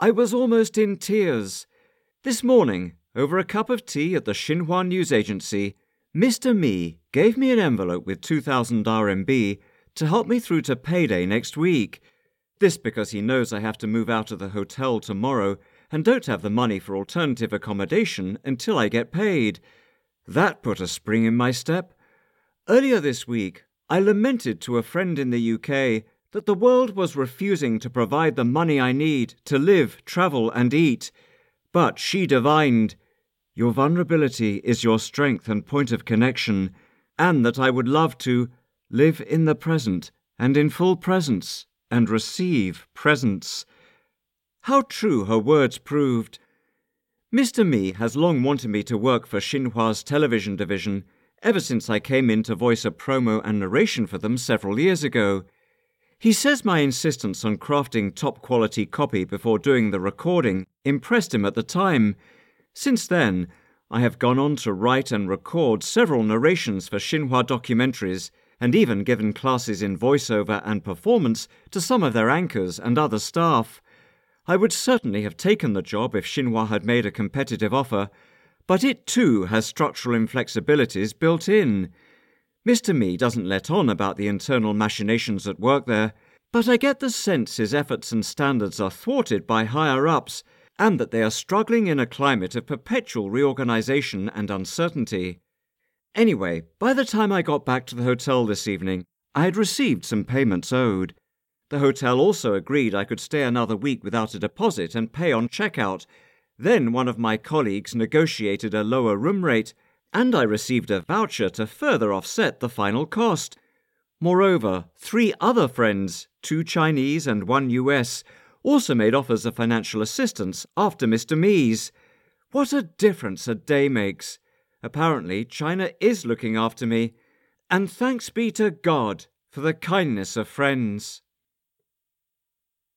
I was almost in tears. This morning, over a cup of tea at the Xinhua News Agency, Mr. Mi gave me an envelope with 2,000 RMB to help me through to payday next week. This because he knows I have to move out of the hotel tomorrow and don't have the money for alternative accommodation until I get paid. That put a spring in my step. Earlier this week, I lamented to a friend in the UK that the world was refusing to provide the money I need to live, travel, and eat. But she divined, Your vulnerability is your strength and point of connection, and that I would love to live in the present and in full presence and receive presents. How true her words proved. Mr. Mi has long wanted me to work for Xinhua's television division ever since I came in to voice a promo and narration for them several years ago. He says my insistence on crafting top quality copy before doing the recording impressed him at the time. Since then, I have gone on to write and record several narrations for Xinhua documentaries and even given classes in voiceover and performance to some of their anchors and other staff. I would certainly have taken the job if Xinhua had made a competitive offer, but it too has structural inflexibilities built in. Mr. Mi doesn't let on about the internal machinations at work there, but I get the sense his efforts and standards are thwarted by higher ups, and that they are struggling in a climate of perpetual reorganization and uncertainty. Anyway, by the time I got back to the hotel this evening, I had received some payments owed. The hotel also agreed I could stay another week without a deposit and pay on checkout. Then one of my colleagues negotiated a lower room rate, and I received a voucher to further offset the final cost. Moreover, three other friends, two Chinese and one US, also made offers of financial assistance after Mr. Mi's. What a difference a day makes! Apparently, China is looking after me, and thanks be to God for the kindness of friends.